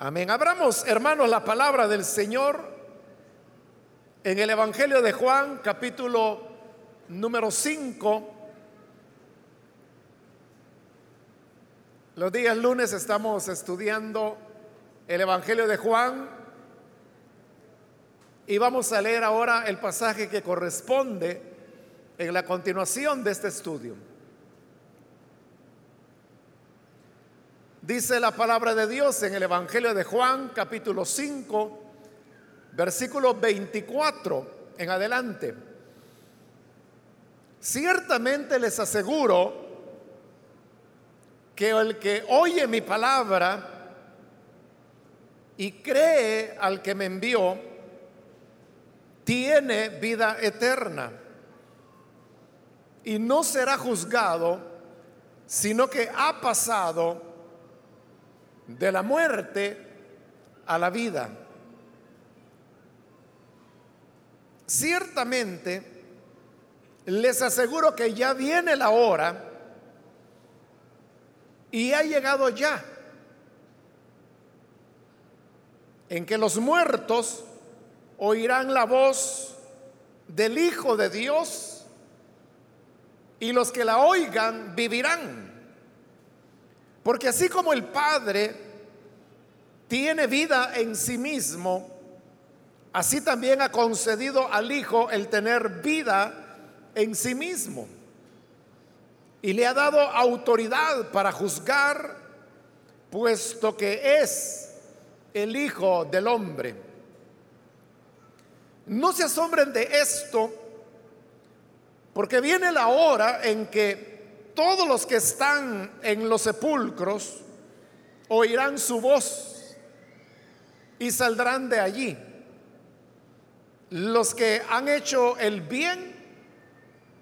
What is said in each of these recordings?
Amén. Abramos, hermanos, la palabra del Señor en el Evangelio de Juan, capítulo número 5. Los días lunes estamos estudiando el Evangelio de Juan y vamos a leer ahora el pasaje que corresponde en la continuación de este estudio. Dice la palabra de Dios en el Evangelio de Juan, capítulo 5, versículo 24 en adelante. Ciertamente les aseguro que el que oye mi palabra y cree al que me envió, tiene vida eterna y no será juzgado, sino que ha pasado de la muerte a la vida. Ciertamente, les aseguro que ya viene la hora y ha llegado ya en que los muertos oirán la voz del Hijo de Dios y los que la oigan vivirán. Porque así como el Padre tiene vida en sí mismo, así también ha concedido al Hijo el tener vida en sí mismo. Y le ha dado autoridad para juzgar, puesto que es el Hijo del Hombre. No se asombren de esto, porque viene la hora en que todos los que están en los sepulcros oirán su voz y saldrán de allí. Los que han hecho el bien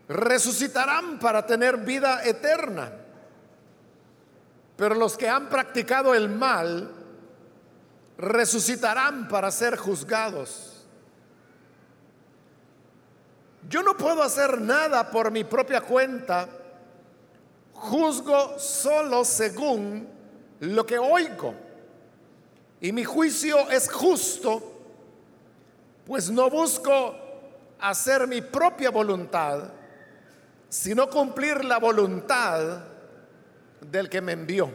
resucitarán para tener vida eterna. Pero los que han practicado el mal resucitarán para ser juzgados. Yo no puedo hacer nada por mi propia cuenta juzgo solo según lo que oigo. Y mi juicio es justo, pues no busco hacer mi propia voluntad, sino cumplir la voluntad del que me envió.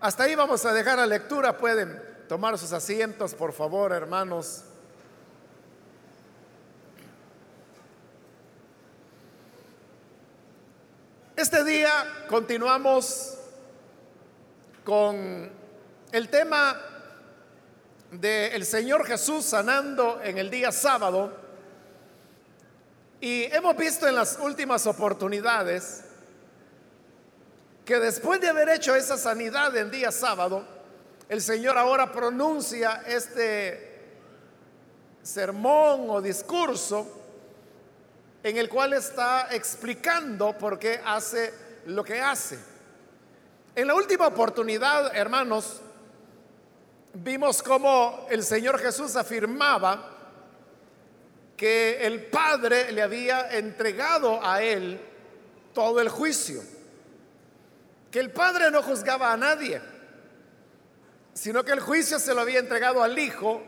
Hasta ahí vamos a dejar la lectura. Pueden tomar sus asientos, por favor, hermanos. Este día continuamos con el tema del Señor Jesús sanando en el día sábado. Y hemos visto en las últimas oportunidades que después de haber hecho esa sanidad en día sábado, el Señor ahora pronuncia este sermón o discurso en el cual está explicando por qué hace lo que hace. En la última oportunidad, hermanos, vimos cómo el Señor Jesús afirmaba que el Padre le había entregado a él todo el juicio, que el Padre no juzgaba a nadie, sino que el juicio se lo había entregado al Hijo,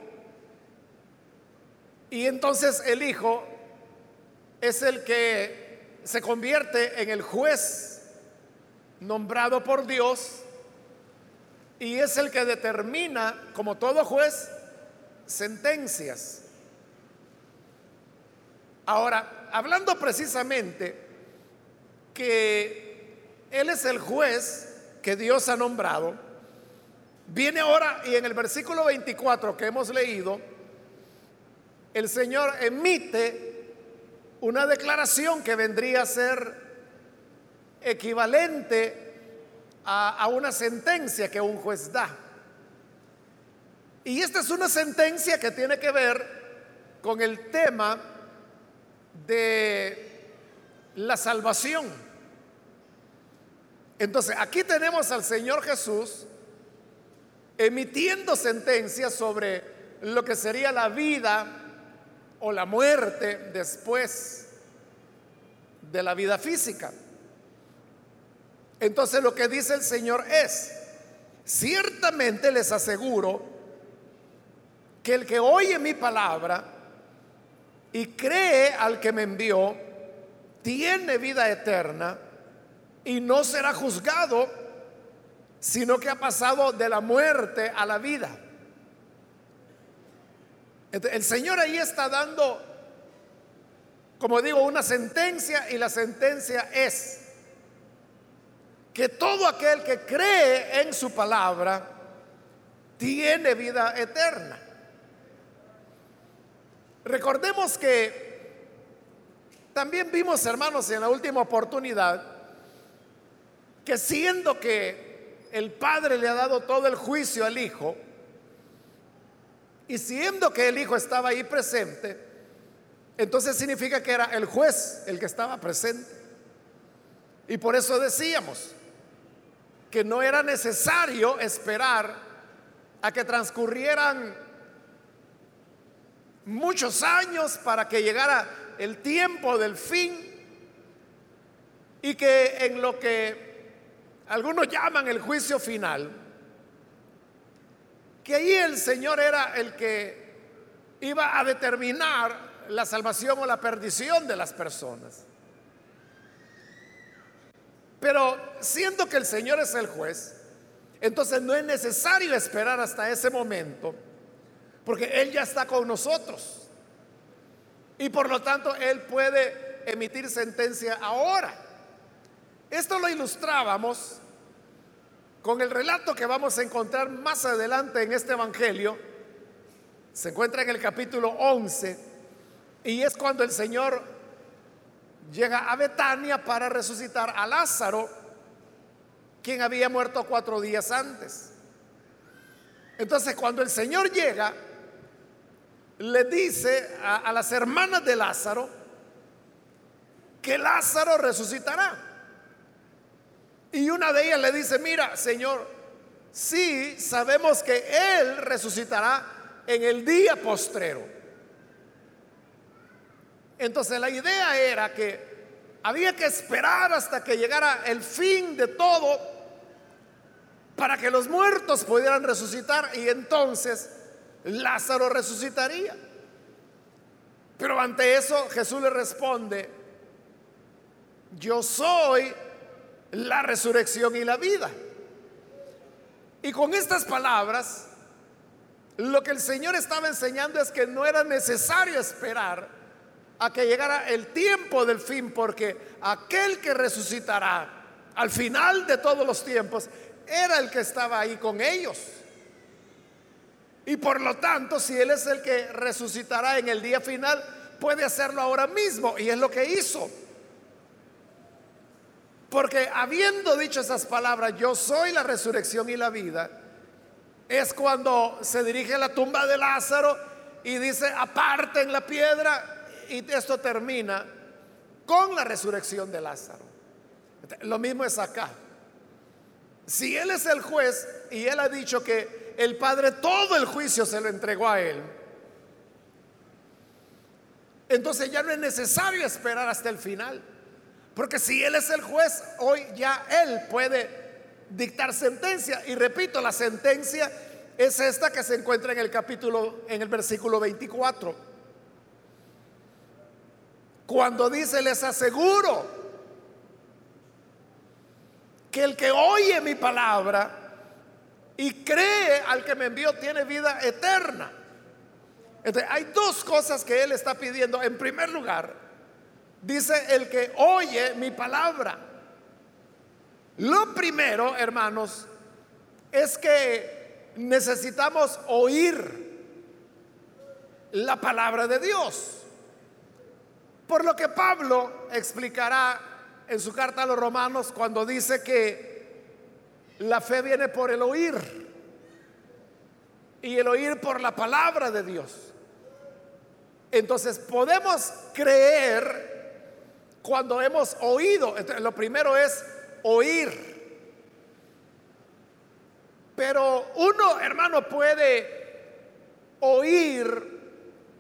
y entonces el Hijo es el que se convierte en el juez nombrado por Dios y es el que determina, como todo juez, sentencias. Ahora, hablando precisamente que Él es el juez que Dios ha nombrado, viene ahora y en el versículo 24 que hemos leído, el Señor emite una declaración que vendría a ser equivalente a, una sentencia que un juez da. Y esta es una sentencia que tiene que ver con el tema de la salvación. Entonces, aquí tenemos al Señor Jesús emitiendo sentencias sobre lo que sería la vida o la muerte después de la vida física. Entonces lo que dice el Señor es Ciertamente les aseguro que el que oye mi palabra y cree al que me envió, tiene vida eterna y no será juzgado, sino que ha pasado de la muerte a la vida. El Señor ahí está dando, como digo, una sentencia y la sentencia es que todo aquel que cree en su palabra tiene vida eterna. Recordemos que también vimos, hermanos, en la última oportunidad, que siendo que el Padre le ha dado todo el juicio al Hijo, y siendo que el Hijo estaba ahí presente, entonces significa que era el juez el que estaba presente. Y por eso decíamos que no era necesario esperar a que transcurrieran muchos años para que llegara el tiempo del fin y que en lo que algunos llaman el juicio final, que ahí el Señor era el que iba a determinar la salvación o la perdición de las personas. Pero siendo que el Señor es el juez, entonces no es necesario esperar hasta ese momento porque Él ya está con nosotros. Y por lo tanto Él puede emitir sentencia ahora. Esto lo ilustrábamos con el relato que vamos a encontrar más adelante en este Evangelio. Se encuentra en el capítulo 11 y es cuando el Señor llega a Betania para resucitar a Lázaro, quien había muerto cuatro días antes. Entonces cuando el Señor llega, le dice a, las hermanas de Lázaro que Lázaro resucitará. Y una de ellas le dice, mira, Señor, sí sabemos que Él resucitará en el día postrero. Entonces la idea era que había que esperar hasta que llegara el fin de todo para que los muertos pudieran resucitar y entonces Lázaro resucitaría. Pero ante eso Jesús le responde, yo soy la resurrección y la vida. Y con estas palabras, lo que el Señor estaba enseñando es que no era necesario esperar a que llegara el tiempo del fin, porque aquel que resucitará al final de todos los tiempos era el que estaba ahí con ellos. Y por lo tanto, si Él es el que resucitará en el día final, puede hacerlo ahora mismo. Y es lo que hizo. Porque habiendo dicho esas palabras, yo soy la resurrección y la vida, es cuando se dirige a la tumba de Lázaro y dice, aparten la piedra. Y esto termina con la resurrección de Lázaro. Lo mismo es acá. Si Él es el juez y Él ha dicho que el Padre todo el juicio se lo entregó a Él. Entonces ya no es necesario esperar hasta el final. Porque si Él es el juez, hoy ya Él puede dictar sentencia. Y repito, la sentencia es esta que se encuentra en el capítulo, en el versículo 24. Cuando dice, les aseguro que el que oye mi palabra y cree al que me envió tiene vida eterna. Entonces, hay dos cosas que él está pidiendo. En primer lugar, dice el que oye mi palabra. Lo primero, hermanos, es que necesitamos oír la palabra de Dios. Por lo que Pablo explicará en su carta a los romanos cuando dice que la fe viene por el oír y el oír por la palabra de Dios. Entonces podemos creer cuando hemos oído. lo primero es oír. Pero uno, hermano, puede oír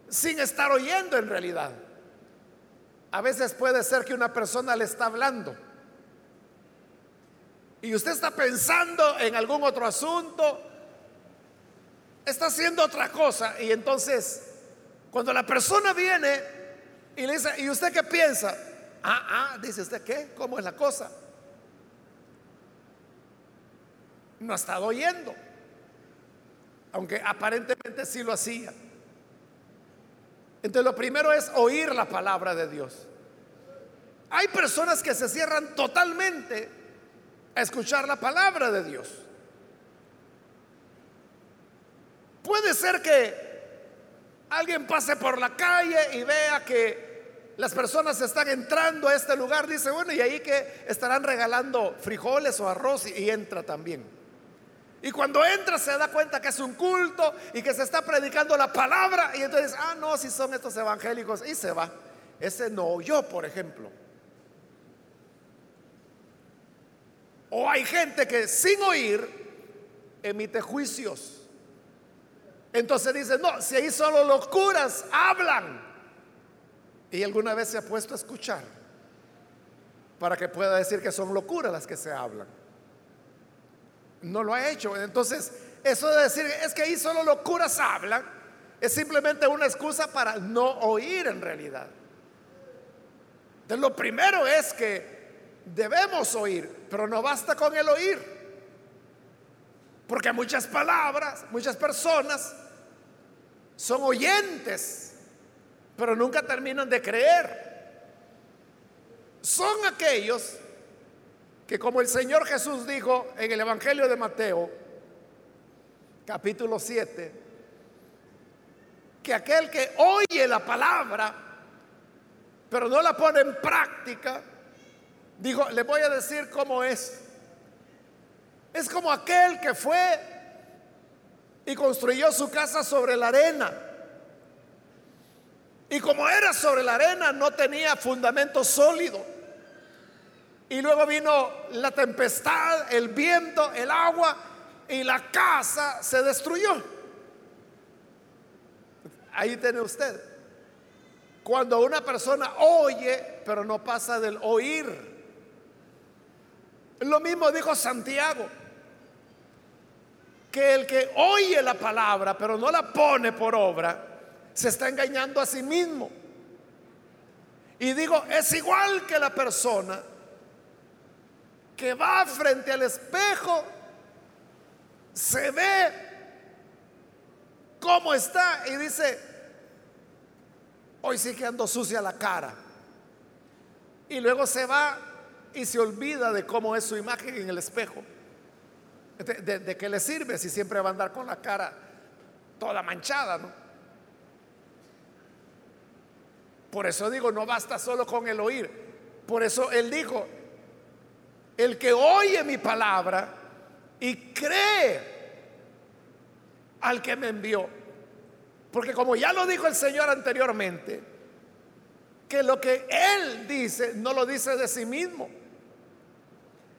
sin estar oyendo en realidad. A veces puede ser que una persona le está hablando y usted está pensando en algún otro asunto, está haciendo otra cosa y entonces cuando la persona viene y le dice, ¿y usted qué piensa? Ah, ah, dice usted, ¿qué? ¿Cómo es la cosa? No ha estado oyendo, aunque aparentemente sí lo hacía. Entonces lo primero es oír la palabra de Dios. Hay personas que se cierran totalmente a escuchar la palabra de Dios. Puede ser que alguien pase por la calle y vea que las personas están entrando a este lugar, dice, bueno, y ahí que estarán regalando frijoles o arroz y, entra también. Y cuando entra se da cuenta que es un culto y que se está predicando la palabra y entonces, ah, no, si son estos evangélicos y se va. Ese no oyó, por ejemplo. O hay gente que sin oír emite juicios. Entonces dice, no, si ahí solo los curas hablan. Y alguna vez se ha puesto a escuchar para que pueda decir que son locuras las que se hablan. No lo ha hecho. Entonces, eso de decir, es que ahí solo los curas hablan, es simplemente una excusa para no oír en realidad. Entonces, lo primero es que debemos oír, pero no basta con el oír. Porque muchas palabras, muchas personas son oyentes, pero nunca terminan de creer. Son aquellos que como el Señor Jesús dijo en el Evangelio de Mateo, capítulo 7, que aquel que oye la palabra, pero no la pone en práctica, dijo, le voy a decir cómo es. Es como aquel que fue y construyó su casa sobre la arena. Y como era sobre la arena, no tenía fundamento sólido. Y luego vino la tempestad, el viento, el agua, y la casa se destruyó. Ahí tiene usted. Cuando una persona oye, pero no pasa del oír. Lo mismo dijo Santiago que el que oye la palabra pero no la pone por obra, se está engañando a sí mismo. Y digo, es igual que la persona que va frente al espejo, se ve cómo está y dice, hoy sí que ando sucia la cara. Y luego se va y se olvida de cómo es su imagen en el espejo. ¿De, qué le sirve si siempre va a andar con la cara toda manchada? ¿no? Por eso digo, no basta solo con el oír. Por eso él dijo, el que oye mi palabra y cree al que me envió. Porque como ya lo dijo el Señor anteriormente, que lo que Él dice no lo dice de sí mismo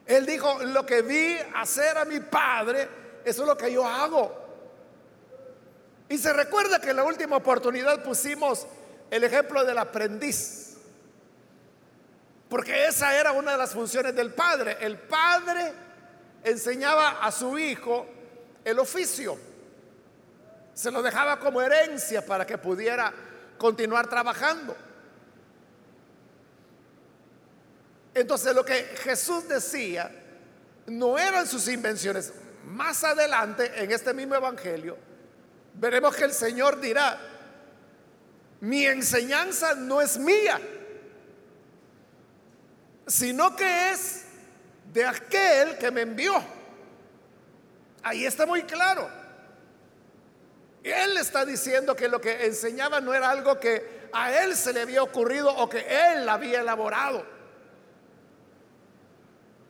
él dijo, lo que vi hacer a mi padre, eso es lo que yo hago. Y se recuerda que en la última oportunidad pusimos el ejemplo del aprendiz. Porque esa era una de las funciones del padre. El padre enseñaba a su hijo el oficio. Se lo dejaba como herencia para que pudiera continuar trabajando. Entonces lo que Jesús decía no eran sus invenciones. Más adelante, en este mismo Evangelio, veremos que el Señor dirá, mi enseñanza no es mía, sino que es de aquel que me envió. Ahí está muy claro. Él está diciendo que lo que enseñaba no era algo que a él se le había ocurrido o que él había elaborado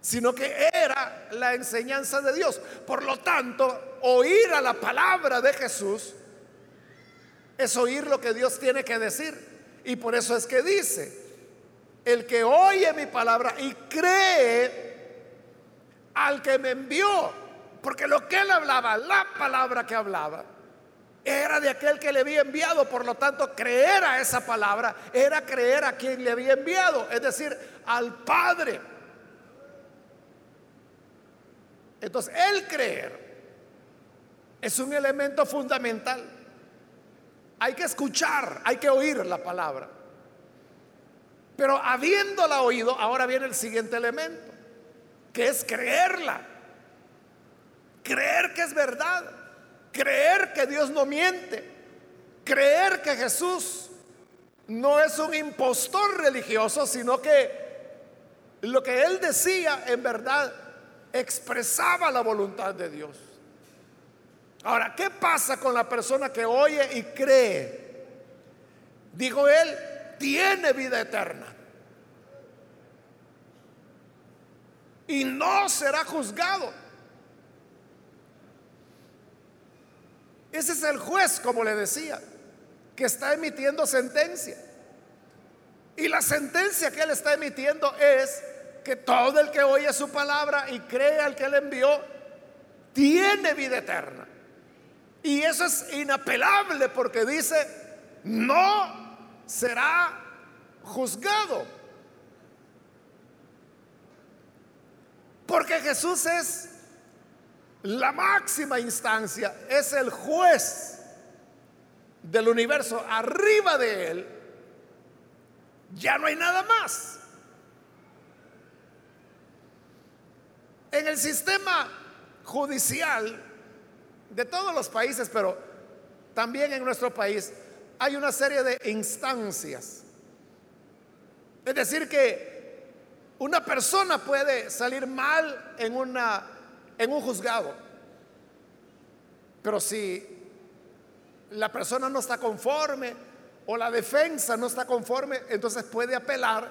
sino que era la enseñanza de Dios. Por lo tanto, oír a la palabra de Jesús es oír lo que Dios tiene que decir. Y por eso es que dice, el que oye mi palabra y cree al que me envió, porque lo que él hablaba, la palabra que hablaba, era de aquel que le había enviado. Por lo tanto, creer a esa palabra era creer a quien le había enviado, es decir, al Padre. Entonces, el creer es un elemento fundamental. Hay que escuchar, hay que oír la palabra. Pero habiéndola oído, ahora viene el siguiente elemento, que es creerla. Creer que es verdad. Creer que Dios no miente. Creer que Jesús no es un impostor religioso, sino que lo que él decía en verdad expresaba la voluntad de Dios. Ahora, ¿qué pasa con la persona que oye y cree? Dijo él, tiene vida eterna. Y no será juzgado. Ese es el juez, como le decía, que está emitiendo sentencia. Y la sentencia que él está emitiendo es que todo el que oye su palabra y cree al que le envió, tiene vida eterna. Y eso es inapelable porque dice, no será juzgado. Porque Jesús es la máxima instancia, es el juez del universo. Arriba de él ya no hay nada más. En el sistema judicial de todos los países, pero también en nuestro país, hay una serie de instancias. Es decir, que una persona puede salir mal en, una, en un juzgado, pero si la persona no está conforme o la defensa no está conforme, entonces puede apelar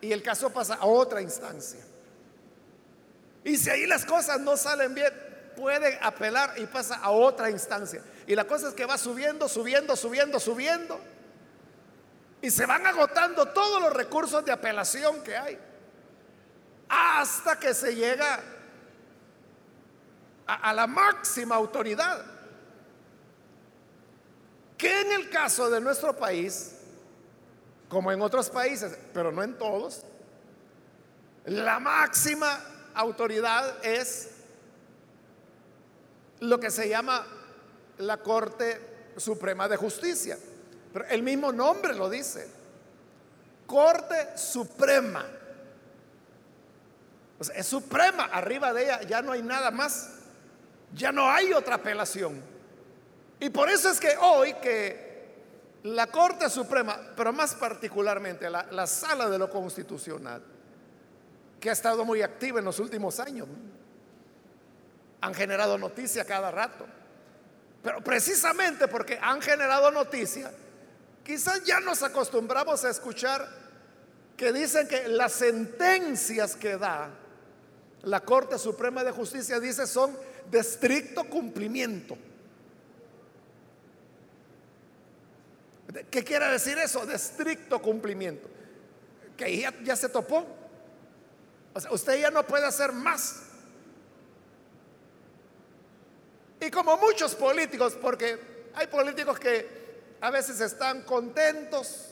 y el caso pasa a otra instancia. Y si ahí las cosas no salen bien, puede apelar y pasa a otra instancia. Y la cosa es que va subiendo, subiendo, subiendo, subiendo. Y se van agotando todos los recursos de apelación que hay. Hasta que se llega a, a la máxima autoridad. Que en el caso de nuestro país, como en otros países, pero no en todos, la máxima autoridad es lo que se llama la Corte Suprema de Justicia. Pero el mismo nombre lo dice. Corte Suprema. es suprema. Arriba de ella ya no hay nada más. Ya no hay otra apelación. Y por eso es que hoy que la Corte Suprema, pero más particularmente la, la Sala de lo Constitucional, que ha estado muy activa en los últimos años. Han generado noticia cada rato. Pero precisamente porque han generado noticia, quizás ya nos acostumbramos a escuchar que dicen que las sentencias que da la Corte Suprema de Justicia, dice, son de estricto cumplimiento. ¿Qué quiere decir eso? De estricto cumplimiento. Que ya, ya se topó usted ya no puede hacer más. Y como muchos políticos, porque hay políticos que a veces están contentos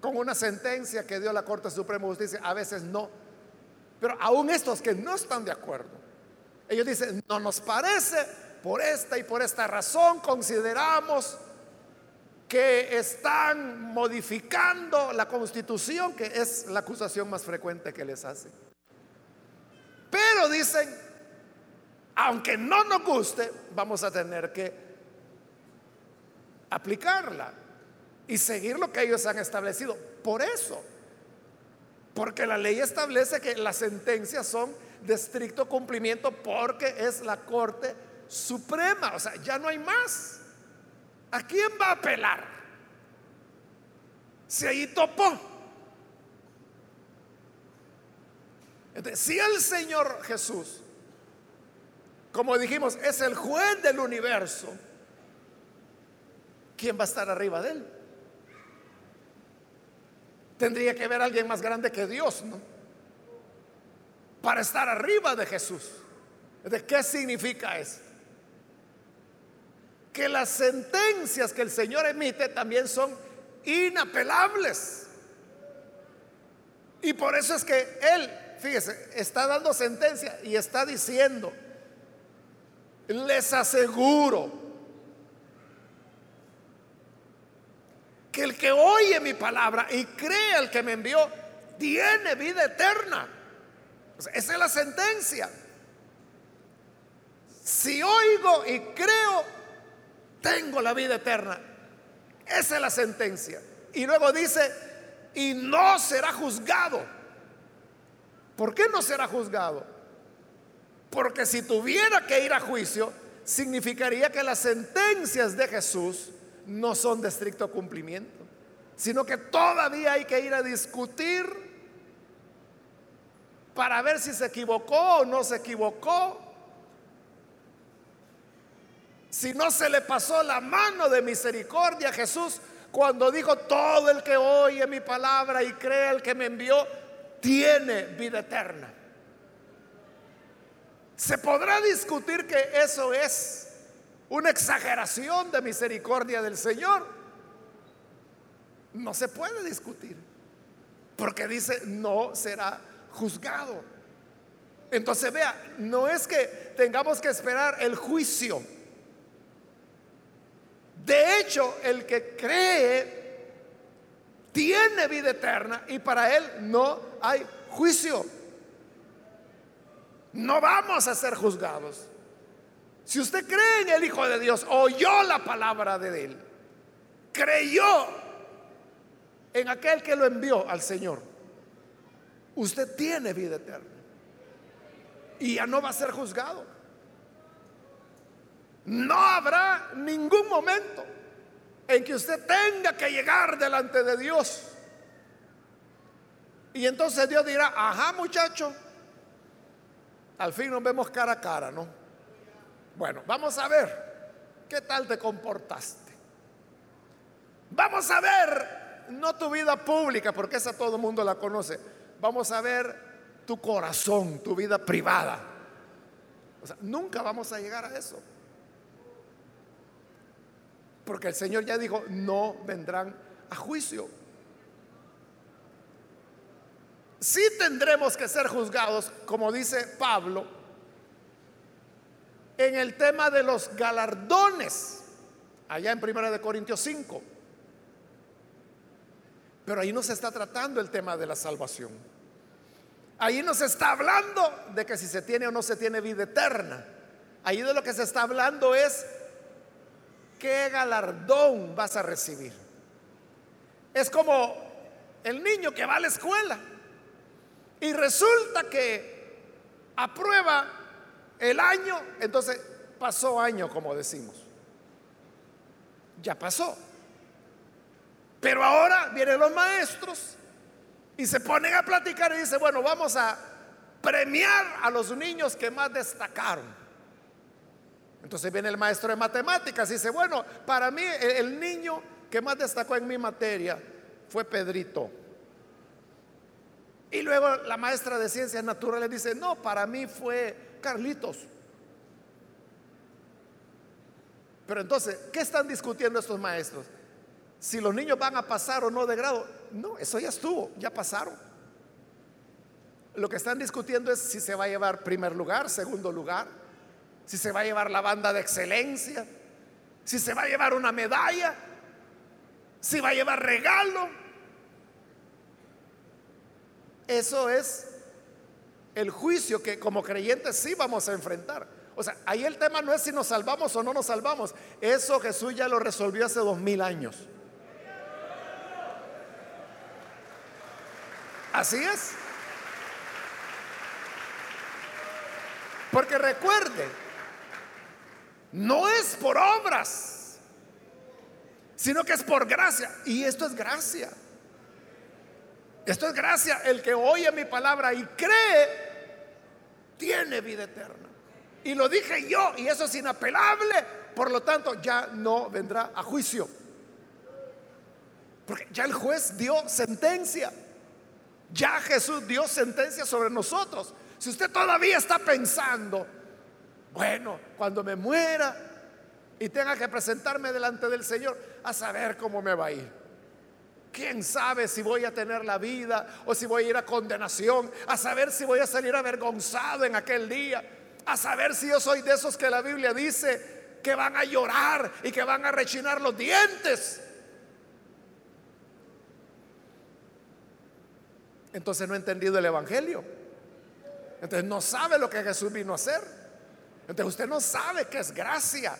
con una sentencia que dio la Corte Suprema de Justicia, a veces no. Pero aún estos que no están de acuerdo, ellos dicen, no nos parece, por esta y por esta razón consideramos que están modificando la constitución, que es la acusación más frecuente que les hacen. Pero dicen, aunque no nos guste, vamos a tener que aplicarla y seguir lo que ellos han establecido. Por eso, porque la ley establece que las sentencias son de estricto cumplimiento porque es la Corte Suprema, o sea, ya no hay más. ¿A quién va a apelar? Si ahí topó. si el Señor Jesús, como dijimos, es el juez del universo, ¿quién va a estar arriba de él? Tendría que haber alguien más grande que Dios, ¿no? Para estar arriba de Jesús. ¿De qué significa eso? que las sentencias que el Señor emite también son inapelables. Y por eso es que Él fíjese, está dando sentencia y está diciendo, les aseguro que el que oye mi palabra y cree al que me envió, tiene vida eterna. esa es la sentencia. Si oigo y creo, tengo la vida eterna. Esa es la sentencia. Y luego dice, y no será juzgado. ¿Por qué no será juzgado? Porque si tuviera que ir a juicio, significaría que las sentencias de Jesús no son de estricto cumplimiento, sino que todavía hay que ir a discutir para ver si se equivocó o no se equivocó, si no se le pasó la mano de misericordia a Jesús cuando dijo, todo el que oye mi palabra y cree el que me envió, tiene vida eterna. Se podrá discutir que eso es una exageración de misericordia del Señor. No se puede discutir, porque dice, no será juzgado. Entonces vea, no es que tengamos que esperar el juicio. De hecho, el que cree tiene vida eterna y para él no hay juicio. No vamos a ser juzgados. Si usted cree en el Hijo de Dios, oyó la palabra de Él, creyó en aquel que lo envió al Señor, usted tiene vida eterna. Y ya no va a ser juzgado. No habrá ningún momento en que usted tenga que llegar delante de Dios. Y entonces Dios dirá, ajá muchacho, al fin nos vemos cara a cara, ¿no? Bueno, vamos a ver qué tal te comportaste. Vamos a ver, no tu vida pública, porque esa todo el mundo la conoce. Vamos a ver tu corazón, tu vida privada. O sea, nunca vamos a llegar a eso. Porque el Señor ya dijo, no vendrán a juicio. Sí tendremos que ser juzgados, como dice Pablo, en el tema de los galardones, allá en 1 de Corintios 5. Pero ahí no se está tratando el tema de la salvación. Ahí no se está hablando de que si se tiene o no se tiene vida eterna. Ahí de lo que se está hablando es qué galardón vas a recibir. Es como el niño que va a la escuela y resulta que aprueba el año, entonces pasó año, como decimos. Ya pasó. Pero ahora vienen los maestros y se ponen a platicar y dicen, bueno, vamos a premiar a los niños que más destacaron. Entonces viene el maestro de matemáticas y dice, bueno, para mí el niño que más destacó en mi materia fue Pedrito. Y luego la maestra de ciencias naturales dice, no, para mí fue Carlitos. Pero entonces, ¿qué están discutiendo estos maestros? Si los niños van a pasar o no de grado. No, eso ya estuvo, ya pasaron. Lo que están discutiendo es si se va a llevar primer lugar, segundo lugar, si se va a llevar la banda de excelencia, si se va a llevar una medalla, si va a llevar regalo. Eso es el juicio que como creyentes sí vamos a enfrentar. O sea, ahí el tema no es si nos salvamos o no nos salvamos. Eso Jesús ya lo resolvió hace dos mil años. Así es. Porque recuerde, no es por obras, sino que es por gracia. Y esto es gracia. Esto es gracia. El que oye mi palabra y cree, tiene vida eterna. Y lo dije yo, y eso es inapelable. Por lo tanto, ya no vendrá a juicio. Porque ya el juez dio sentencia. Ya Jesús dio sentencia sobre nosotros. Si usted todavía está pensando, bueno, cuando me muera y tenga que presentarme delante del Señor, a saber cómo me va a ir. ¿Quién sabe si voy a tener la vida o si voy a ir a condenación? A saber si voy a salir avergonzado en aquel día. A saber si yo soy de esos que la Biblia dice que van a llorar y que van a rechinar los dientes. Entonces no ha entendido el Evangelio. Entonces no sabe lo que Jesús vino a hacer. Entonces usted no sabe que es gracia.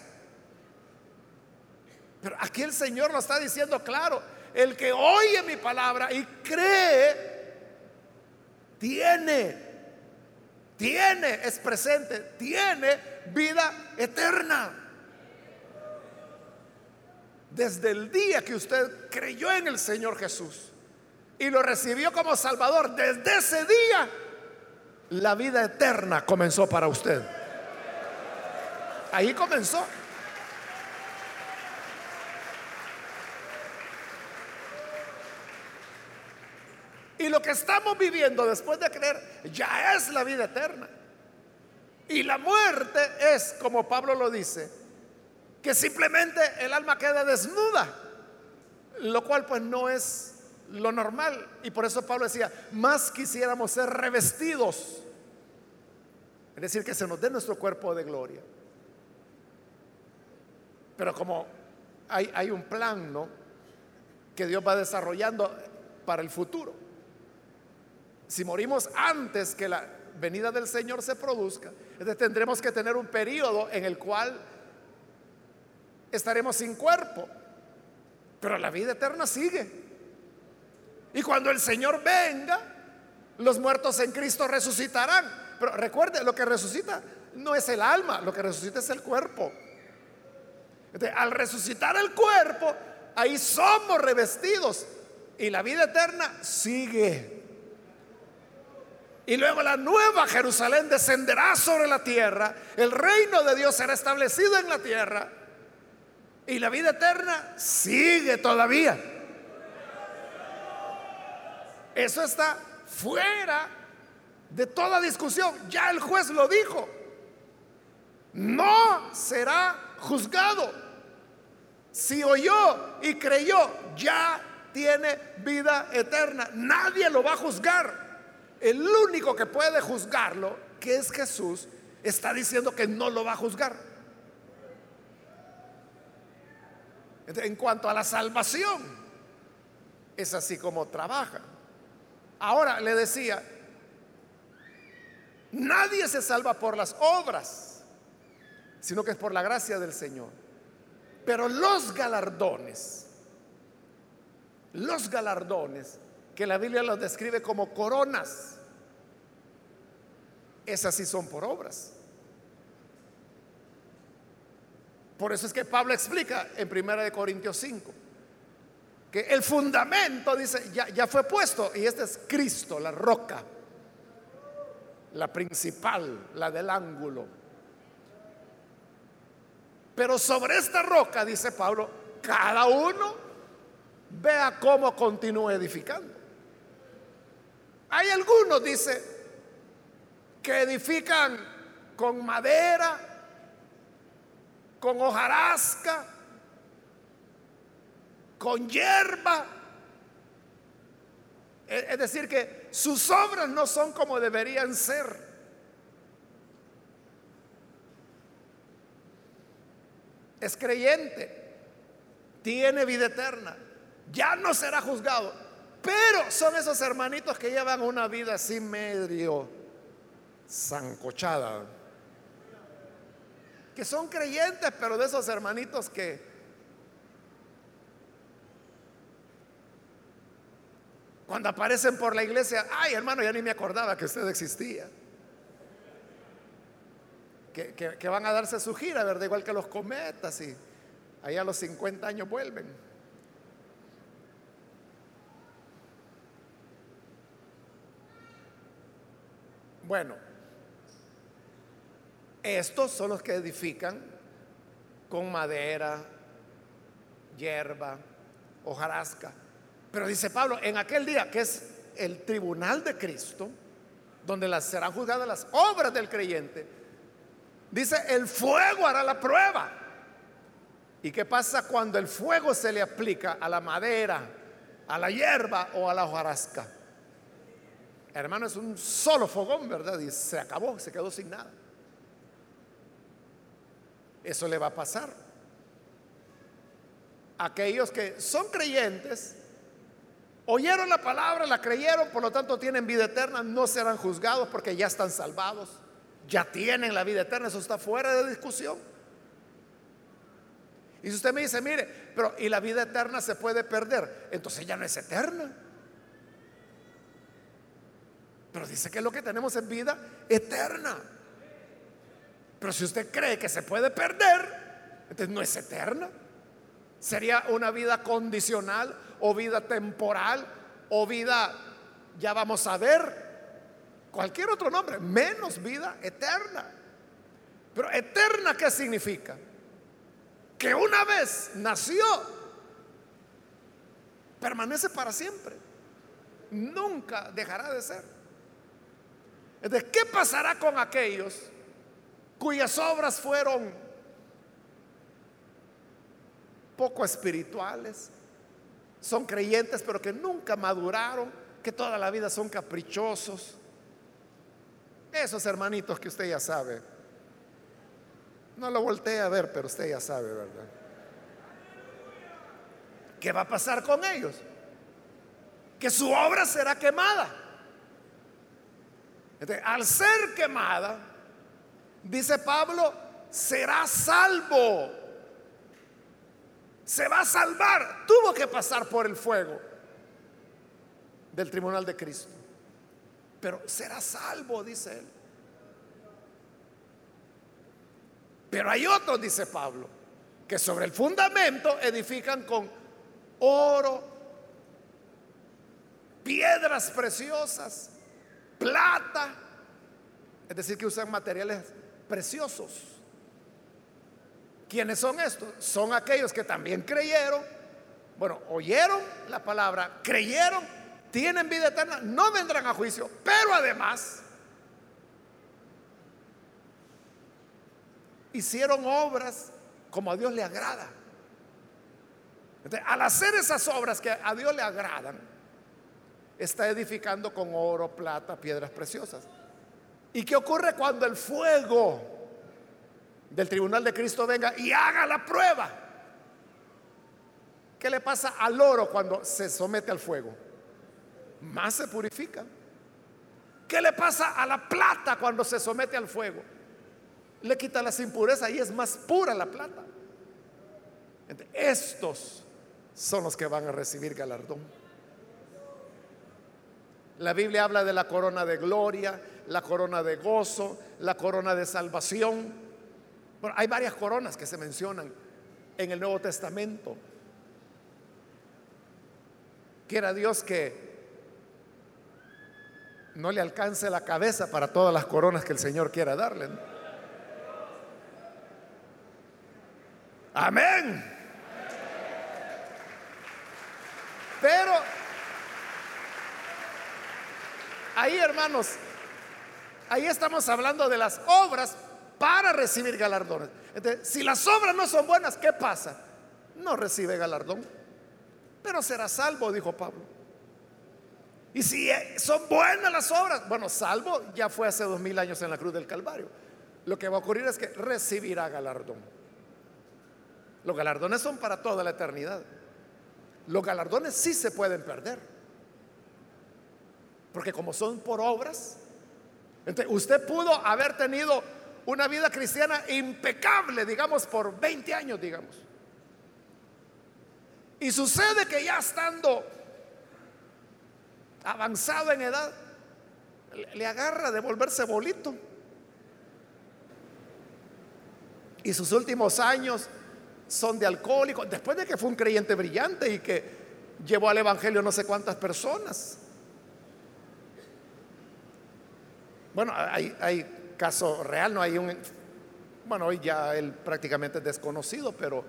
Pero aquí el Señor lo está diciendo claro. El que oye mi palabra y cree, tiene, tiene, es presente, tiene vida eterna. Desde el día que usted creyó en el Señor Jesús y lo recibió como Salvador, desde ese día la vida eterna comenzó para usted. Ahí comenzó. Y lo que estamos viviendo después de creer ya es la vida eterna. Y la muerte es, como Pablo lo dice, que simplemente el alma queda desnuda, lo cual pues no es lo normal. Y por eso Pablo decía, más quisiéramos ser revestidos, es decir, que se nos dé nuestro cuerpo de gloria. Pero como hay, hay un plan, ¿no? Que Dios va desarrollando para el futuro. Si morimos antes que la venida del Señor se produzca, entonces tendremos que tener un periodo en el cual estaremos sin cuerpo, pero la vida eterna sigue. Y cuando el Señor venga, los muertos en Cristo resucitarán. Pero recuerde, lo que resucita no es el alma, lo que resucita es el cuerpo. Al resucitar el cuerpo, ahí somos revestidos y la vida eterna sigue. Y luego la nueva Jerusalén descenderá sobre la tierra, el reino de Dios será establecido en la tierra y la vida eterna sigue todavía. Eso está fuera de toda discusión. Ya el juez lo dijo. No será juzgado. Si oyó y creyó, ya tiene vida eterna. Nadie lo va a juzgar. El único que puede juzgarlo, que es Jesús, está diciendo que no lo va a juzgar. En cuanto a la salvación, es así como trabaja. Ahora le decía, nadie se salva por las obras, sino que es por la gracia del Señor. Pero los galardones, los galardones que la Biblia los describe como coronas. Esas sí son por obras. Por eso es que Pablo explica en 1 Corintios 5 que el fundamento, dice, ya, ya fue puesto y este es Cristo, la roca, la principal, la del ángulo. Pero sobre esta roca, dice Pablo, cada uno vea cómo continúa edificando. Hay algunos, dice, que edifican con madera, con hojarasca, con hierba. Es decir, que sus obras no son como deberían ser. Es creyente, tiene vida eterna, ya no será juzgado, pero son esos hermanitos que llevan una vida así medio zancochada. Que son creyentes, pero de esos hermanitos que cuando aparecen por la iglesia, ay hermano, ya ni me acordaba que usted existía. Que, van a darse su gira, ¿verdad? Igual que los cometas y allá a los 50 años vuelven. Bueno, estos son los que edifican con madera, hierba, hojarasca. Pero dice Pablo, en aquel día que es el tribunal de Cristo, donde serán juzgadas las obras del creyente, dice, el fuego hará la prueba. ¿Y qué pasa cuando el fuego se le aplica a la madera, a la hierba o a la hojarasca. Hermano, es un solo fogón, ¿verdad? Y se acabó, se quedó sin nada. Eso le va a pasar. Aquellos que son creyentes, oyeron la palabra, la creyeron, por lo tanto tienen vida eterna, no serán juzgados porque ya están salvados, ya tienen la vida eterna, eso está fuera de discusión. Y si usted me dice, mire, pero y la vida eterna se puede perder, entonces ya no es eterna. Pero dice que lo que tenemos es vida eterna. Pero si usted cree que se puede perder, entonces no es eterna. Sería una vida condicional o vida temporal o vida, ya vamos a ver, cualquier otro nombre, menos vida eterna. Pero eterna, ¿qué significa? Que una vez nació, permanece para siempre. Nunca dejará de ser. Entonces, ¿qué pasará con aquellos cuyas obras fueron poco espirituales, son creyentes pero que nunca maduraron, que toda la vida son caprichosos. Esos hermanitos que usted ya sabe. No lo voltee a ver, pero usted ya sabe, ¿verdad? ¿Qué va a pasar con ellos? Que su obra será quemada. Al ser quemada, dice Pablo, será salvo. Se va a salvar. Tuvo que pasar por el fuego del tribunal de Cristo. Pero será salvo, dice él. Pero hay otros, dice Pablo, que sobre el fundamento edifican con oro, piedras preciosas, plata, es decir, que usan materiales preciosos. ¿Quiénes son estos? Son aquellos que también creyeron, bueno, oyeron la palabra, creyeron, tienen vida eterna, no vendrán a juicio, pero además hicieron obras como a Dios le agrada. al hacer esas obras que a Dios le agradan, está edificando con oro, plata, piedras preciosas. ¿Y qué ocurre cuando el fuego del tribunal de Cristo venga y haga la prueba? ¿Qué le pasa al oro cuando se somete al fuego? Más se purifica. ¿Qué le pasa a la plata cuando se somete al fuego? Le quita las impurezas y es más pura la plata. Estos son los que van a recibir galardón. La Biblia habla de la corona de gloria, la corona de gozo, la corona de salvación. Bueno, hay varias coronas que se mencionan en el Nuevo Testamento. Quiera Dios que no le alcance la cabeza para todas las coronas que el Señor quiera darle. Amén. Pero ahí, hermanos, ahí estamos hablando de las obras para recibir galardones. Si las obras no son buenas, ¿qué pasa? No recibe galardón, pero será salvo, dijo Pablo. Y si son buenas las obras, bueno, salvo ya fue hace dos mil años en la cruz del Calvario. Lo que va a ocurrir es que recibirá galardón. Los galardones son para toda la eternidad. Los galardones sí se pueden perder. Porque como son por obras, usted pudo haber tenido una vida cristiana impecable, digamos, por 20 años, digamos. Y sucede que ya estando avanzado en edad, le agarra de volverse bolito. Y sus últimos años son de alcohólico, después de que fue un creyente brillante y que llevó al Evangelio no sé cuántas personas. Bueno, hay, caso real, no hay un... Bueno, hoy ya él prácticamente es desconocido, pero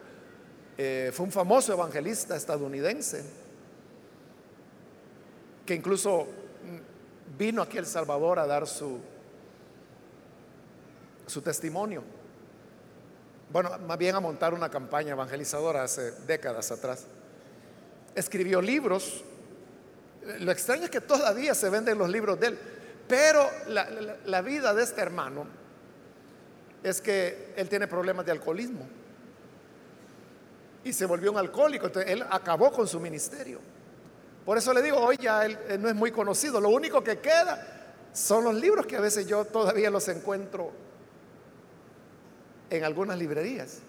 eh, fue un famoso evangelista estadounidense que incluso vino aquí a El Salvador a dar su, su testimonio. Bueno, más bien a montar una campaña evangelizadora hace décadas atrás. Escribió libros, Lo extraño es que todavía se venden los libros de él, pero la, vida de este hermano es que él tiene problemas de alcoholismo y se volvió un alcohólico, entonces él acabó con su ministerio. Por eso le digo, hoy ya él, no es muy conocido, lo único que queda son los libros que a veces yo todavía los encuentro en algunas librerías.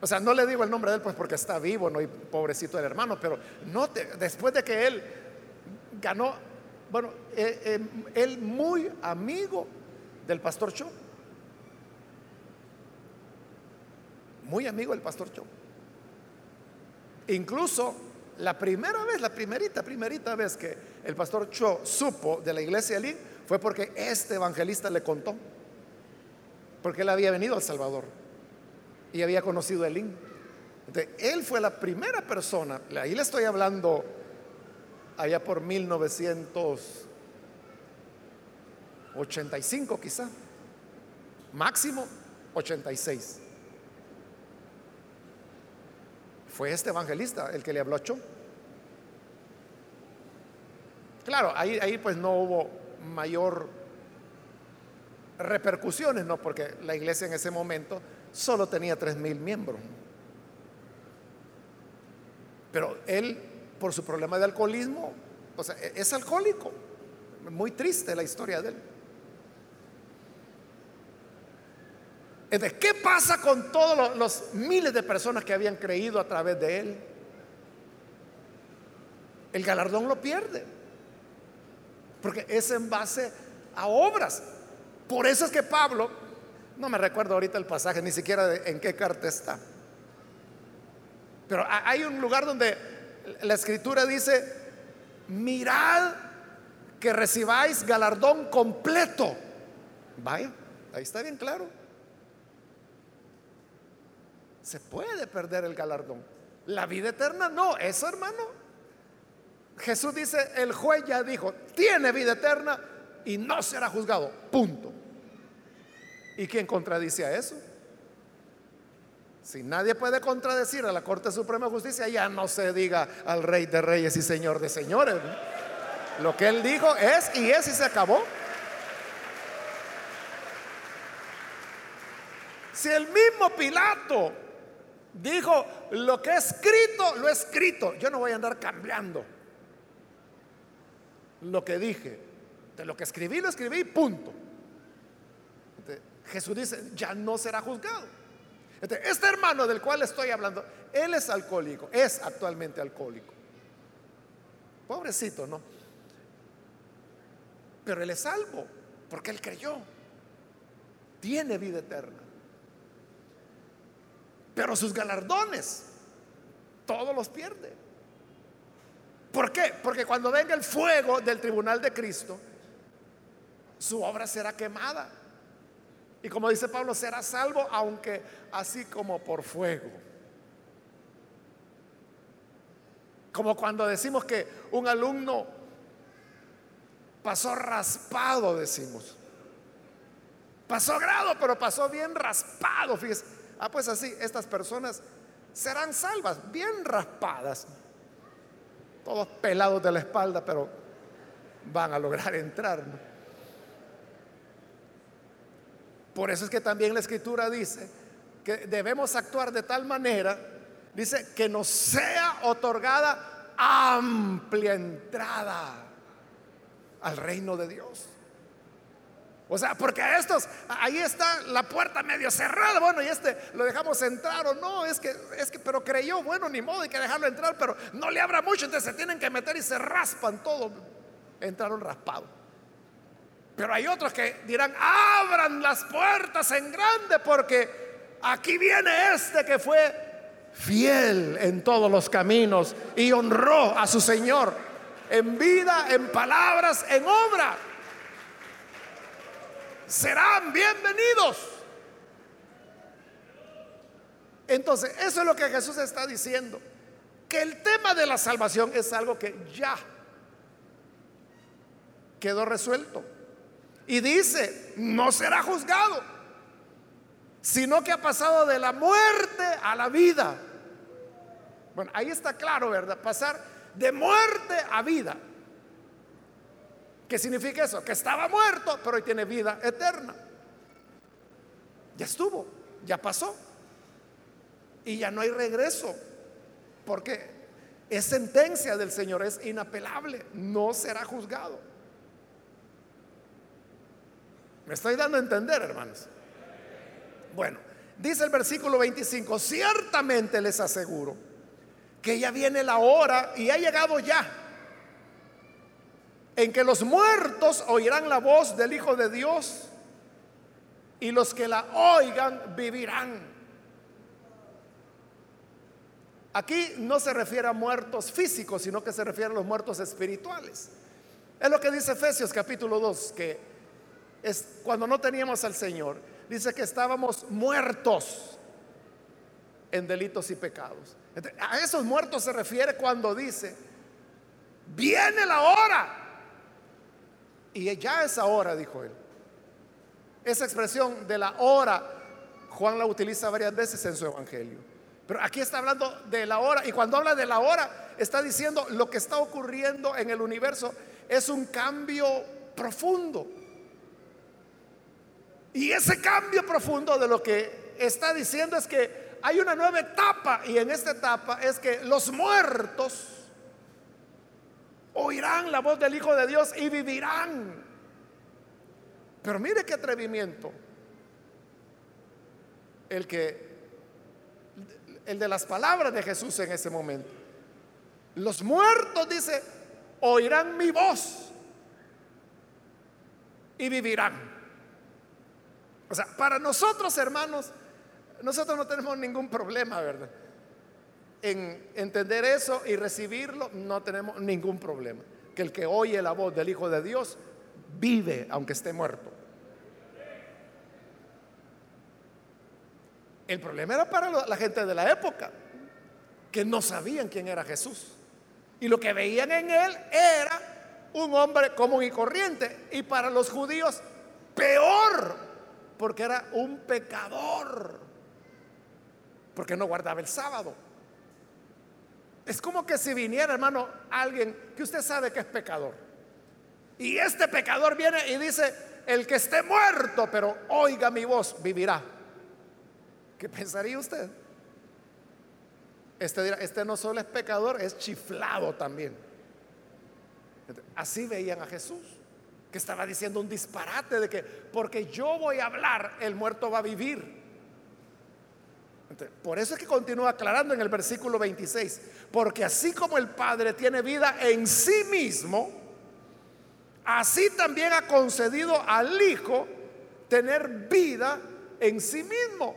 O sea, no le digo el nombre de él pues porque está vivo, no hay pobrecito el hermano, pero después de que él ganó, bueno, eh, eh, él muy amigo del pastor Cho. Muy amigo del pastor Cho. Incluso la primera vez, la primerita, primerita vez que el pastor Cho supo de la iglesia de Lin fue porque este evangelista le contó. Porque él había venido a El Salvador y había conocido a Elín. Entonces, él fue la primera persona, ahí le estoy hablando allá por 1985 quizá, máximo 86. Fue este evangelista el que le habló a Cho. Claro, ahí, ahí pues no hubo mayor repercusiones, ¿no? Porque la iglesia en ese momento solo tenía tres mil miembros. Pero él, por su problema de alcoholismo, o sea, e-, es alcohólico. Muy triste la historia de él. Entonces, ¿qué pasa con todos los, miles de personas que habían creído a través de él? El galardón lo pierde. Porque es en base a obras. Por eso es que Pablo, no me recuerdo ahorita el pasaje, ni siquiera en qué carta está. Pero hay un lugar donde la escritura dice, mirad que recibáis galardón completo. Vaya, ahí está bien claro. Se puede perder el galardón. La vida eterna no, eso hermano. Jesús dice, el juez ya dijo, tiene vida eterna y no será juzgado. Punto. ¿Y quién contradice a eso? Si nadie puede contradecir a la Corte Suprema de Justicia, ya no se diga al Rey de Reyes y Señor de Señores. Lo que él dijo es y es y se acabó. Si el mismo Pilato dijo, lo que he escrito, lo he escrito, yo no voy a andar cambiando lo que dije. De lo que escribí, lo escribí, punto. Jesús dice, ya no será juzgado. Este hermano del cual estoy hablando, él es alcohólico, es actualmente alcohólico. Pobrecito, ¿no? Pero él es salvo, porque él creyó. Tiene vida eterna. Pero sus galardones, todos los pierde. ¿Por qué? Porque cuando venga el fuego del tribunal de Cristo, su obra será quemada. Y como dice Pablo, será salvo aunque así como por fuego. Como cuando decimos que un alumno pasó raspado, decimos. Pasó grado, pero pasó bien raspado, fíjese. Ah, pues así, estas personas serán salvas, bien raspadas. Todos pelados de la espalda, pero van a lograr entrar. Por eso es que también la escritura dice que debemos actuar de tal manera, dice, que nos sea otorgada amplia entrada al reino de Dios. O sea, porque a estos, ahí está la puerta medio cerrada, bueno, y este lo dejamos entrar o no, es que, es que, pero creyó, bueno, ni modo, hay que dejarlo entrar, pero no le abra mucho, entonces se tienen que meter y se raspan todo. Entraron raspados. Pero hay otros que dirán, abran las puertas en grande porque aquí viene este que fue fiel en todos los caminos y honró a su Señor en vida, en palabras, en obra. Serán bienvenidos. Entonces, eso es lo que Jesús está diciendo. Que el tema de la salvación es algo que ya quedó resuelto. Y dice, no será juzgado, sino que ha pasado de la muerte a la vida. Bueno, ahí está claro, ¿verdad? Pasar de muerte a vida. ¿Qué significa eso? Que estaba muerto, pero hoy tiene vida eterna. Ya estuvo, ya pasó. Y ya no hay regreso, porque es sentencia del Señor, es inapelable, no será juzgado. ¿Me estoy dando a entender, hermanos? Bueno, dice el versículo 25, ciertamente les aseguro que ya viene la hora y ha llegado ya en que los muertos oirán la voz del Hijo de Dios y los que la oigan vivirán. Aquí no se refiere a muertos físicos, sino que se refiere a los muertos espirituales. Es lo que dice Efesios capítulo 2, que es cuando no teníamos al Señor, dice que estábamos muertos en delitos y pecados. A esos muertos se refiere cuando dice, viene la hora y ya es ahora, dijo él. Esa expresión de la hora, Juan la utiliza varias veces en su evangelio. Pero aquí está hablando de la hora. Y cuando habla de la hora, está diciendo lo que está ocurriendo en el universo es un cambio profundo. Y ese cambio profundo de lo que está diciendo es que hay una nueva etapa. Y en esta etapa es que los muertos oirán la voz del Hijo de Dios y vivirán. Pero mire qué atrevimiento. El que el de las palabras de Jesús en ese momento. Los muertos dice, oirán mi voz y vivirán. O sea, para nosotros, hermanos, nosotros no tenemos ningún problema, ¿verdad? en entender eso y recibirlo, no tenemos ningún problema. Que el que oye la voz del Hijo de Dios vive aunque esté muerto. El problema era para la gente de la época, que no sabían quién era Jesús. Y lo que veían en él era un hombre común y corriente. Y para los judíos, peor, porque era un pecador, porque no guardaba el sábado. Es como que si viniera, hermano, alguien que usted sabe que es pecador. Y este pecador viene y dice, el que esté muerto, pero oiga mi voz, vivirá. ¿Qué pensaría usted? Este este no solo es pecador, es chiflado también. Así veían a Jesús, que estaba diciendo un disparate de que, porque yo voy a hablar, el muerto va a vivir. Por eso es que continúa aclarando en el versículo 26, porque así como el Padre tiene vida en sí mismo, así también ha concedido al Hijo tener vida en sí mismo.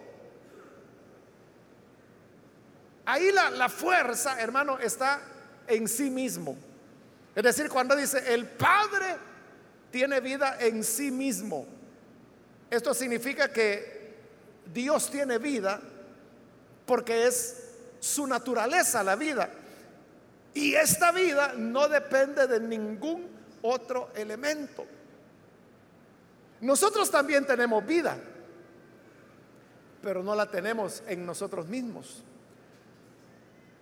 Ahí la, la fuerza, hermano, está en sí mismo. Es decir, cuando dice, el Padre tiene vida en sí mismo, esto significa que Dios tiene vida porque es su naturaleza la vida. Y esta vida no depende de ningún otro elemento. Nosotros también tenemos vida, pero no la tenemos en nosotros mismos.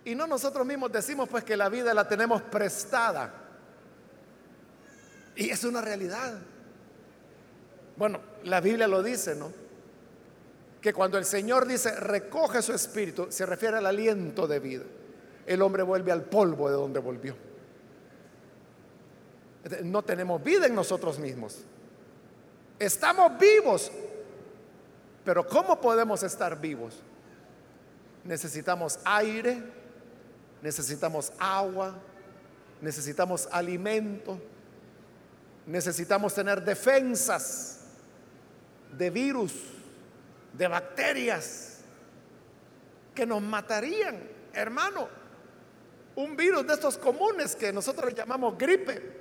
Y no nosotros mismos decimos pues que la vida la tenemos prestada. Y es una realidad. Bueno, la Biblia lo dice, ¿no? que cuando el Señor dice recoge su espíritu, se refiere al aliento de vida. El hombre vuelve al polvo de donde volvió. No tenemos vida en nosotros mismos. Estamos vivos, pero ¿cómo podemos estar vivos? Necesitamos aire, necesitamos agua, necesitamos alimento, necesitamos tener defensas de virus de bacterias que nos matarían, hermano. Un virus de estos comunes que nosotros llamamos gripe,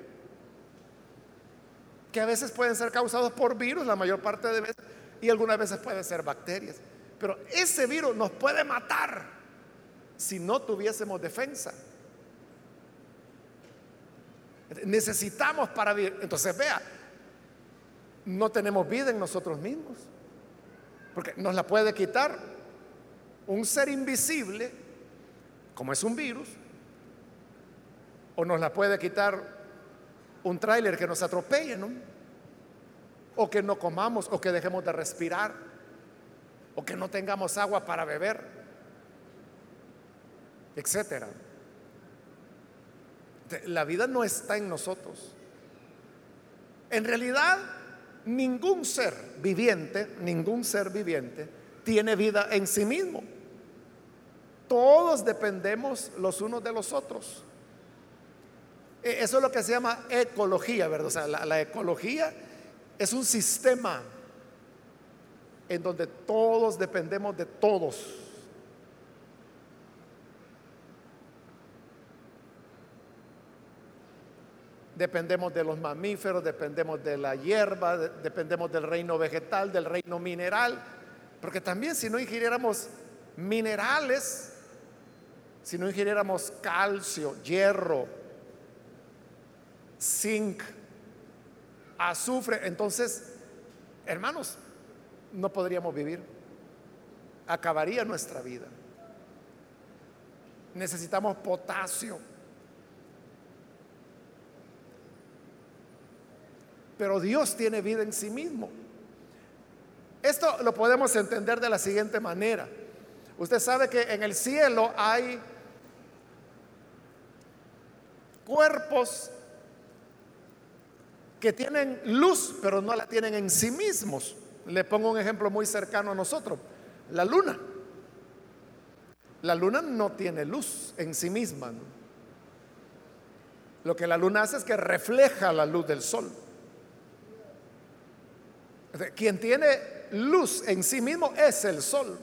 que a veces pueden ser causados por virus, la mayor parte de veces, y algunas veces pueden ser bacterias. Pero ese virus nos puede matar si no tuviésemos defensa. Necesitamos para vivir. Entonces, vea, no tenemos vida en nosotros mismos. Porque nos la puede quitar un ser invisible, como es un virus, o nos la puede quitar un tráiler que nos atropelle, ¿no? O que no comamos, o que dejemos de respirar, o que no tengamos agua para beber, etcétera. La vida no está en nosotros. En realidad, ningún ser viviente, ningún ser viviente tiene vida en sí mismo. Todos dependemos los unos de los otros. E, eso es lo que se llama ecología, ¿verdad? O sea, la, la ecología es un sistema en donde todos dependemos de todos. Dependemos de los mamíferos, dependemos de la hierba, dependemos del reino vegetal, del reino mineral, porque también si no ingiriéramos minerales, si no ingiriéramos calcio, hierro, zinc, azufre, entonces, hermanos, no podríamos vivir. Acabaría nuestra vida. Necesitamos potasio. Pero Dios tiene vida en sí mismo. Esto lo podemos entender de la siguiente manera. Usted sabe que en el cielo hay cuerpos que tienen luz, pero no la tienen en sí mismos. Le pongo un ejemplo muy cercano a nosotros, la luna. La luna no tiene luz en sí misma. Lo que la luna hace es que refleja la luz del sol. Quien tiene luz en sí mismo es el sol.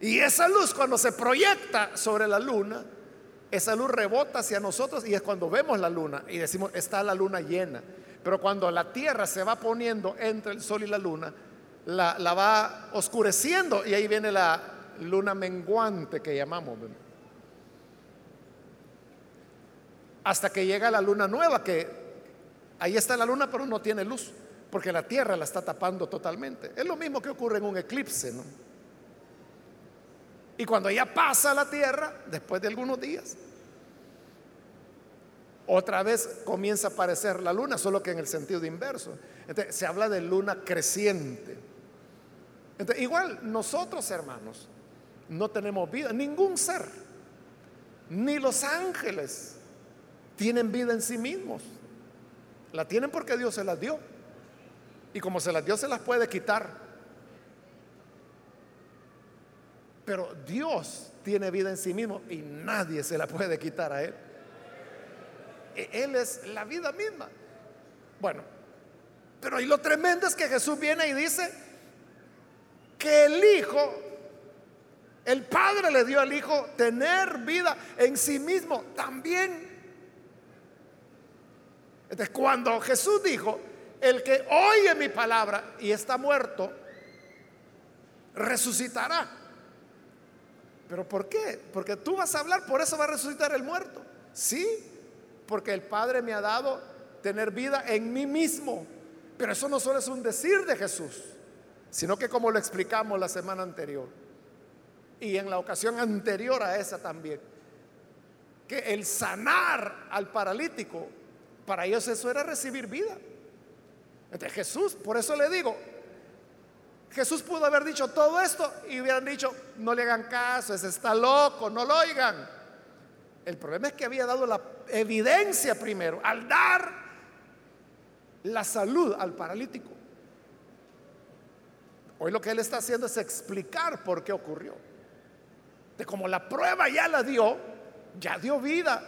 Y esa luz cuando se proyecta sobre la luna, esa luz rebota hacia nosotros y es cuando vemos la luna y decimos, está la luna llena. Pero cuando la Tierra se va poniendo entre el sol y la luna, la, la va oscureciendo y ahí viene la luna menguante que llamamos. Hasta que llega la luna nueva, que ahí está la luna pero no tiene luz porque la tierra la está tapando totalmente. Es lo mismo que ocurre en un eclipse, ¿no? Y cuando ya pasa la tierra, después de algunos días, otra vez comienza a aparecer la luna, solo que en el sentido inverso. Entonces, se habla de luna creciente. Entonces, igual nosotros, hermanos, no tenemos vida, ningún ser, ni los ángeles tienen vida en sí mismos. La tienen porque Dios se las dio. Y como se las dio, se las puede quitar. Pero Dios tiene vida en sí mismo y nadie se la puede quitar a Él. E, él es la vida misma. Bueno, pero y lo tremendo es que Jesús viene y dice que el Hijo, el Padre le dio al Hijo tener vida en sí mismo también. Entonces, cuando Jesús dijo, el que oye mi palabra y está muerto, resucitará. ¿Pero por qué? Porque tú vas a hablar, por eso va a resucitar el muerto. Sí, porque el Padre me ha dado tener vida en mí mismo. Pero eso no solo es un decir de Jesús, sino que como lo explicamos la semana anterior y en la ocasión anterior a esa también, que el sanar al paralítico, para ellos eso era recibir vida. Entonces Jesús, por eso le digo, Jesús pudo haber dicho todo esto y hubieran dicho, no le hagan caso, ese está loco, no lo oigan. El problema es que había dado la evidencia primero, al dar la salud al paralítico. Hoy lo que él está haciendo es explicar por qué ocurrió. De como la prueba ya la dio, ya dio vida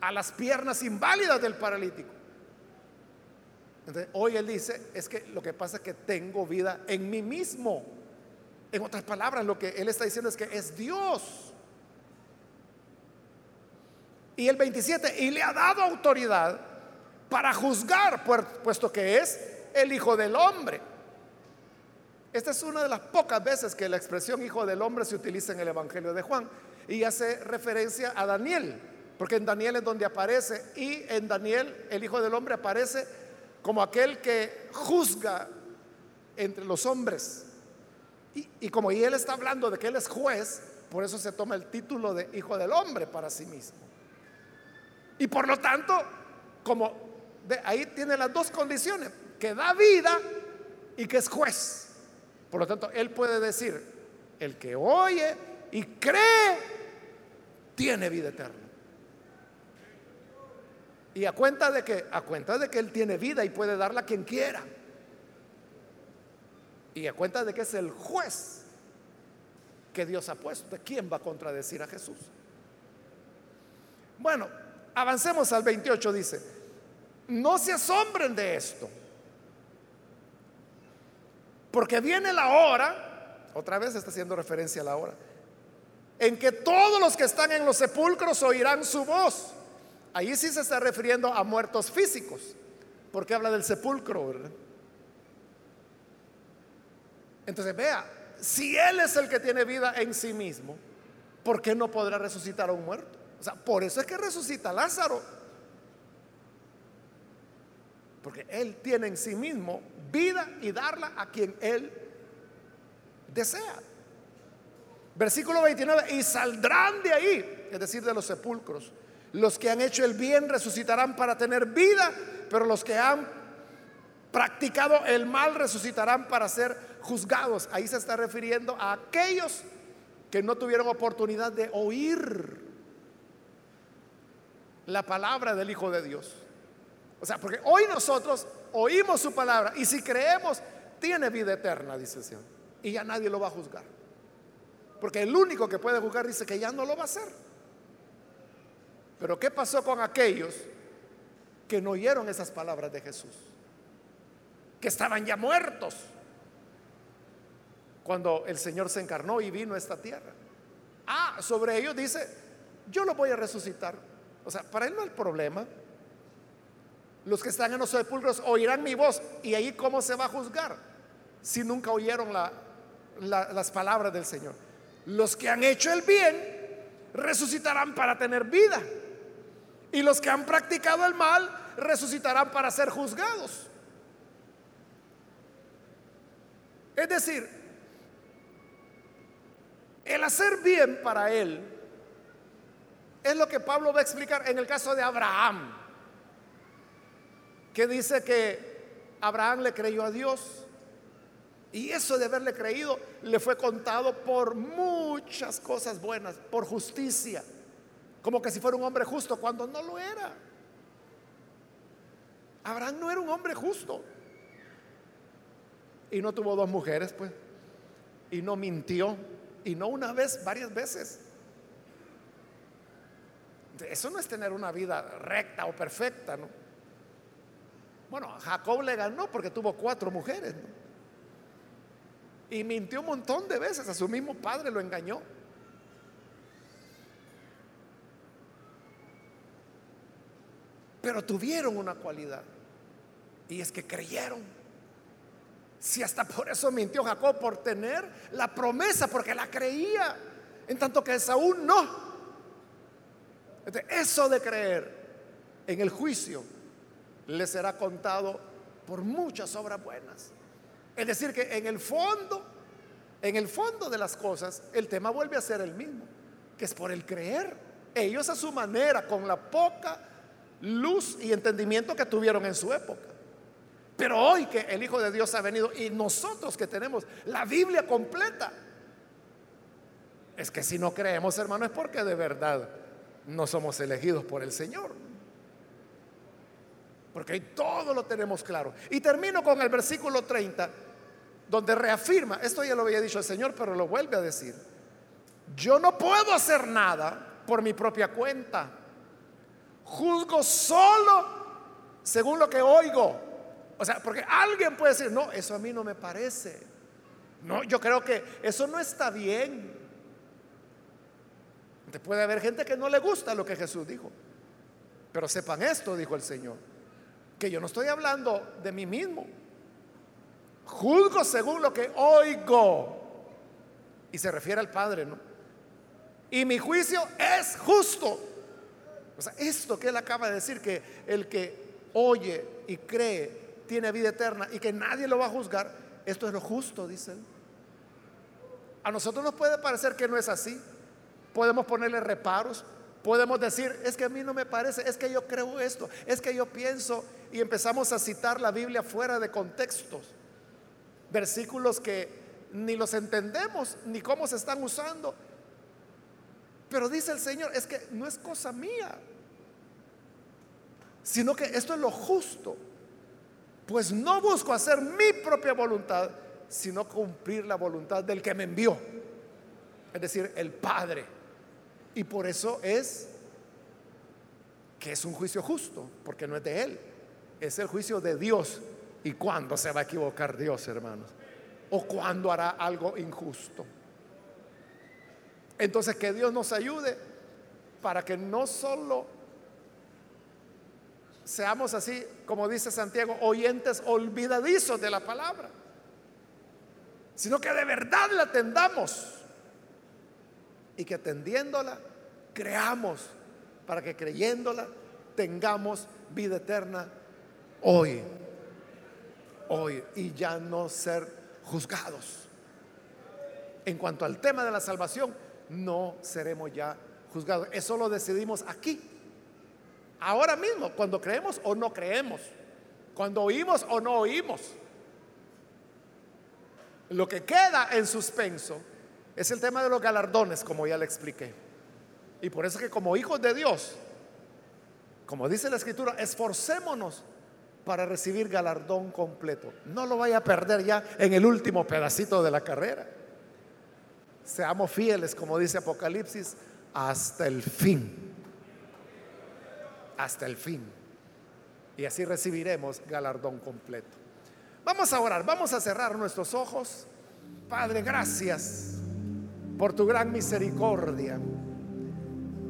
a las piernas inválidas del paralítico hoy él dice, es que lo que pasa es que tengo vida en mí mismo. En otras palabras, lo que él está diciendo es que es Dios. Y el 27, y le ha dado autoridad para juzgar, puesto que es el Hijo del Hombre. Esta es una de las pocas veces que la expresión Hijo del Hombre se utiliza en el Evangelio de Juan y hace referencia a Daniel, porque en Daniel es donde aparece y en Daniel el Hijo del Hombre aparece como aquel que juzga entre los hombres. Y, como y él está hablando de que él es juez, por eso se toma el título de hijo del hombre para sí mismo. Y por lo tanto, como ahí tiene las dos condiciones, que da vida y que es juez. Por lo tanto, él puede decir, el que oye y cree, tiene vida eterna. Y a cuenta de que, a cuenta de que él tiene vida y puede darla a quien quiera. Y a cuenta de que es el juez que Dios ha puesto. ¿De quién va a contradecir a Jesús? Bueno, avancemos al 28, dice, no se asombren de esto, porque viene la hora, otra vez está haciendo referencia a la hora, en que todos los que están en los sepulcros oirán su voz. Ahí sí se está refiriendo a muertos físicos, porque habla del sepulcro. Entonces vea, si Él es el que tiene vida en sí mismo, ¿por qué no podrá resucitar a un muerto? O sea, por eso es que resucita Lázaro. Porque Él tiene en sí mismo vida y darla a quien Él desea. Versículo 29, y saldrán de ahí, es decir, de los sepulcros. Los que han hecho el bien resucitarán para tener vida, pero los que han practicado el mal resucitarán para ser juzgados. Ahí se está refiriendo a aquellos que no tuvieron oportunidad de oír la palabra del Hijo de Dios. O sea, porque hoy nosotros oímos su palabra y si creemos, tiene vida eterna, dice el Señor. Y ya nadie lo va a juzgar. Porque el único que puede juzgar dice que ya no lo va a hacer. Pero ¿qué pasó con aquellos que no oyeron esas palabras de Jesús? Que estaban ya muertos cuando el Señor se encarnó y vino a esta tierra. Ah, sobre ellos dice, yo lo voy a resucitar. O sea, para él no hay problema. Los que están en los sepulcros oirán mi voz. ¿Y ahí cómo se va a juzgar? Si nunca oyeron las palabras del Señor. Los que han hecho el bien resucitarán para tener vida. Y los que han practicado el mal resucitarán para ser juzgados. Es decir, el hacer bien para él es lo que Pablo va a explicar en el caso de Abraham, que dice que Abraham le creyó a Dios y eso de haberle creído le fue contado por muchas cosas buenas, por justicia, como que si fuera un hombre justo cuando no lo era. Abraham no era un hombre justo. Y no tuvo dos mujeres, pues. Y no mintió. Y no una vez, varias veces. Eso no es tener una vida recta o perfecta, ¿no? Bueno, Jacob le ganó porque tuvo cuatro mujeres. Y mintió un montón de veces, a su mismo padre lo engañó. Pero tuvieron una cualidad, y es que creyeron. Si hasta por eso mintió Jacob, por tener la promesa, porque la creía, en tanto que Esaú no. Eso de creer en el juicio le será contado por muchas obras buenas. Es decir, que en el fondo, en el fondo de las cosas, el tema vuelve a ser el mismo, que es por el creer. Ellos a su manera, con la poca luz y entendimiento que tuvieron en su época. Pero hoy que el Hijo de Dios ha venido y nosotros que tenemos la Biblia completa, es que si no creemos, hermano, es porque de verdad no somos elegidos por el Señor. Porque ahí todo lo tenemos claro. Y termino con el versículo 30, donde reafirma, esto ya lo había dicho el Señor, pero lo vuelve a decir. Yo no puedo hacer nada por mi propia cuenta. Juzgo solo según lo que oigo. O sea, porque alguien puede decir, no, eso a mí no me parece. No, yo creo que eso no está bien puede haber gente que no le gusta lo que Jesús dijo. Pero sepan esto, dijo el Señor, que yo no estoy hablando de mí mismo. Juzgo según lo que oigo. Y se refiere al Padre, ¿no? Y mi juicio es justo. O sea, esto que él acaba de decir, que el que oye y cree tiene vida eterna y que nadie lo va a juzgar, esto es lo justo, dice él. A nosotros nos puede parecer que no es así podemos ponerle reparos, Podemos decir, es que a mí no me parece, es que yo creo esto, es que yo pienso y empezamos a citar la Biblia fuera de contextos. Versículos que ni los entendemos ni cómo se están usando. Pero dice el Señor, es que no es cosa mía, sino que esto es lo justo. Pues no busco hacer mi propia voluntad, sino cumplir la voluntad del que me envió, es decir, el Padre. Y por eso es que es un juicio justo, porque no es de Él, es el juicio de Dios. ¿Y cuándo se va a equivocar Dios, hermanos? ¿O cuándo hará algo injusto? Entonces que Dios nos ayude para que no solo seamos así, como dice Santiago, oyentes olvidadizos de la palabra, sino que de verdad la atendamos y que atendiéndola creamos para que creyéndola tengamos vida eterna hoy, hoy y ya no ser juzgados. En cuanto al tema de la salvación, no seremos ya juzgados. Eso lo decidimos aquí, ahora mismo, cuando creemos o no creemos, cuando oímos o no oímos. Lo que queda en suspenso es el tema de los galardones, como ya le expliqué. Y por eso que como hijos de Dios, como dice la escritura, esforcémonos para recibir galardón completo. No lo vaya a perder ya en el último pedacito de la carrera. Seamos fieles, como dice Apocalipsis, hasta el fin. Hasta el fin. Y así recibiremos galardón completo. Vamos a orar, vamos a cerrar nuestros ojos. Padre, gracias por tu gran misericordia.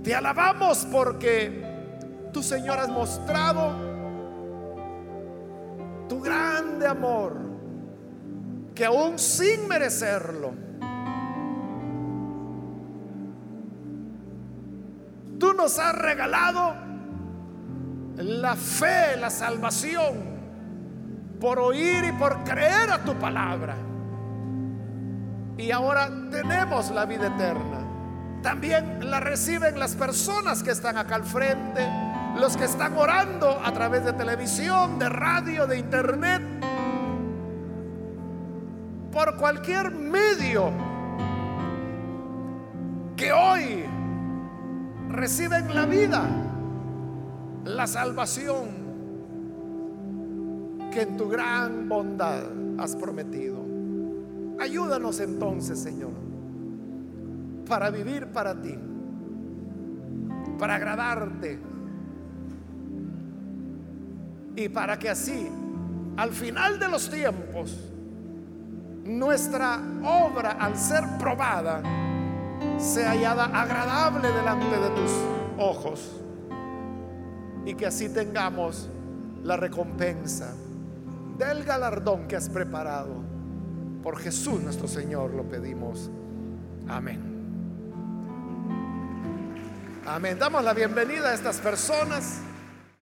Te alabamos porque tu Señor has mostrado tu grande amor, que aún sin merecerlo, nos has regalado la fe, la salvación, por oír y por creer a tu palabra y ahora tenemos la vida eterna. También la reciben las personas que están acá al frente, los que están orando a través de televisión, de radio, de internet, por cualquier medio que hoy reciben la vida, la salvación que en tu gran bondad has prometido. Ayúdanos entonces, Señor, para vivir para ti, para agradarte y para que así, al final de los tiempos, nuestra obra, al ser probada, sea hallada agradable delante de tus ojos y que así tengamos la recompensa del galardón que has preparado por Jesús nuestro Señor lo pedimos. Amén. Amén. Damos la bienvenida a estas personas